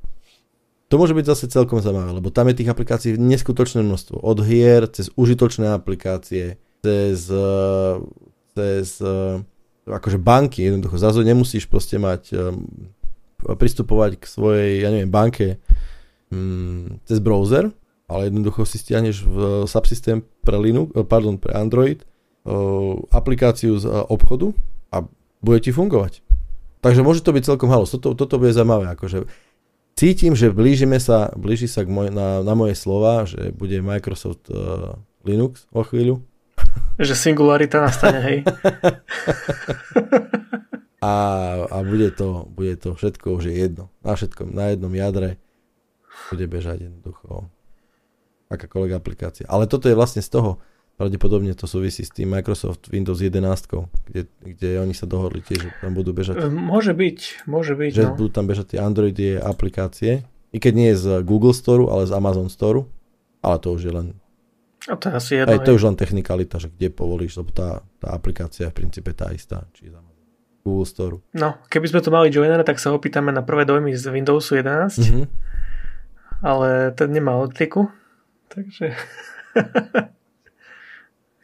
To môže byť zase celkom zaujímavé, lebo tam je tých aplikácií neskutočné množstvo. Od hier, cez užitočné aplikácie, cez, cez akože banky, jednoducho. Zrazu nemusíš proste mať pristupovať k svojej, ja neviem, banke mm, cez browser, ale jednoducho si stiahneš v subsystém pre Linux, eh, pardon, pre Android eh, aplikáciu z eh, obchodu a bude ti fungovať. Takže môže to byť celkom halus. Toto, toto bude zaujímavé. Akože cítim, že blížime sa, blíži sa k moj, na, na moje slova, že bude Microsoft uh, Linux o chvíľu. že singularita nastane, hej. a, a bude, to, bude to všetko už je jedno. Na všetkom, na jednom jadre bude bežať jednoducho akákoľvek aplikácia. Ale toto je vlastne z toho, pravdepodobne to súvisí s tým Microsoft Windows 11, kde, kde oni sa dohodli tiež, že tam budú bežať. E, môže byť, môže byť. Že no. budú tam bežať tie Androidy aplikácie, i keď nie z Google Store, ale z Amazon Store, ale to už je len a to je asi jedno. Aj to je už len technikalita, že kde povolíš, lebo tá, tá aplikácia je v princípe tá istá. Či z Google Store. No, keby sme to mali joiner, tak sa opýtame na prvé dojmy z Windowsu 11. Mm-hmm. Ale ten nemá odkliku. Takže... [laughs]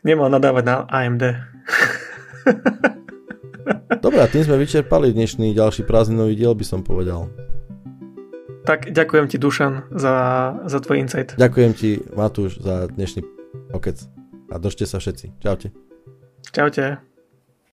Nemal nadávať na AMD. Dobre, a tým sme vyčerpali dnešný ďalší prázdninový diel, by som povedal. Tak ďakujem ti, Dušan, za, za tvoj insight. Ďakujem ti, Matúš, za dnešný pokec. A držte sa všetci. Čaute. Čaute.